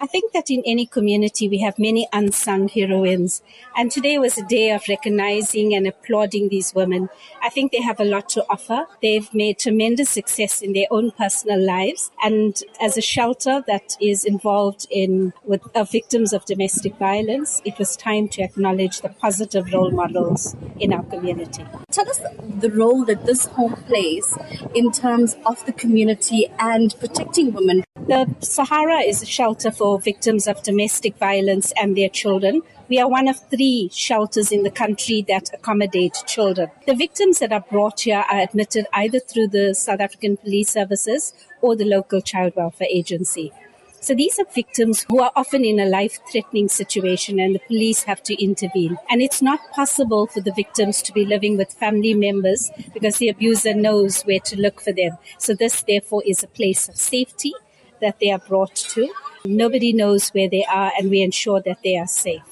I think that in any community we have many unsung heroines. And today was a day of recognizing and applauding these women. I think they have a lot to offer. They've made tremendous success in their own personal lives. And as a shelter that is involved in with uh, victims of domestic violence, it was time to acknowledge the positive role models in our community. Tell us the role that this home plays in terms of the community and protecting women. The Sahara is a shelter for victims of domestic violence and their children. We are one of three shelters in the country that accommodate children. The victims that are brought here are admitted either through the South African Police Services or the local child welfare agency. So these are victims who are often in a life threatening situation and the police have to intervene. And it's not possible for the victims to be living with family members because the abuser knows where to look for them. So this therefore is a place of safety that they are brought to. Nobody knows where they are, and we ensure that they are safe.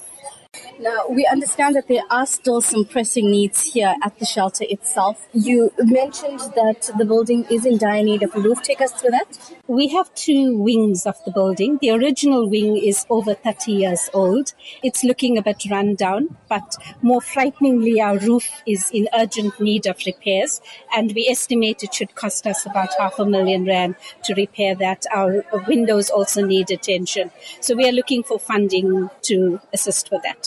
Now, we understand that there are still some pressing needs here at the shelter itself. You mentioned that the building is in dire need of a roof. Take us through that. We have two wings of the building. The original wing is over 30 years old. It's looking a bit run down, but more frighteningly, our roof is in urgent need of repairs, and we estimate it should cost us about half a million rand to repair that. Our windows also need attention. So we are looking for funding to assist with that.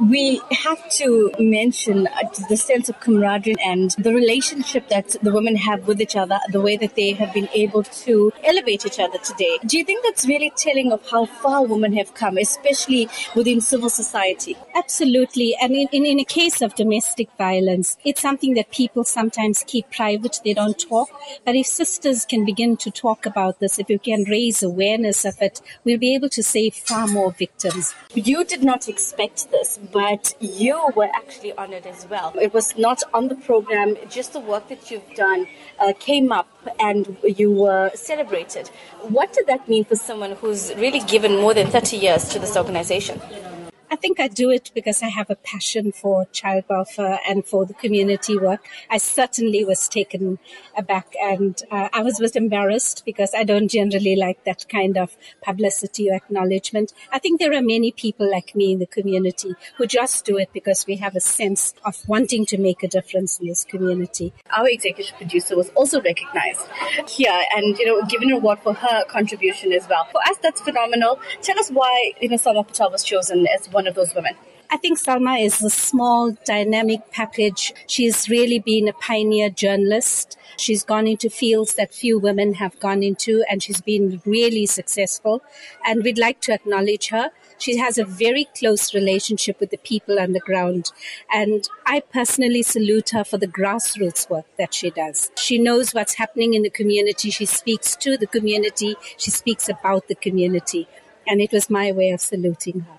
We have to mention uh, the sense of camaraderie and the relationship that the women have with each other, the way that they have been able to elevate each other today. Do you think that's really telling of how far women have come, especially within civil society? Absolutely. And in, in, in a case of domestic violence, it's something that people sometimes keep private. They don't talk. But if sisters can begin to talk about this, if you can raise awareness of it, we'll be able to save far more victims. You did not expect this but you were actually honored as well. It was not on the program, just the work that you've done uh, came up and you were celebrated. What did that mean for someone who's really given more than 30 years to this organization? I think I do it because I have a passion for child welfare and for the community work. I certainly was taken aback and uh, I was a bit embarrassed because I don't generally like that kind of publicity or acknowledgement. I think there are many people like me in the community who just do it because we have a sense of wanting to make a difference in this community. Our executive producer was also recognized here and, you know, given an award for her contribution as well. For us, that's phenomenal. Tell us why, you know, Salma Patel was chosen as one of those women? I think Salma is a small, dynamic package. She's really been a pioneer journalist. She's gone into fields that few women have gone into, and she's been really successful. And we'd like to acknowledge her. She has a very close relationship with the people on the ground. And I personally salute her for the grassroots work that she does. She knows what's happening in the community. She speaks to the community. She speaks about the community. And it was my way of saluting her.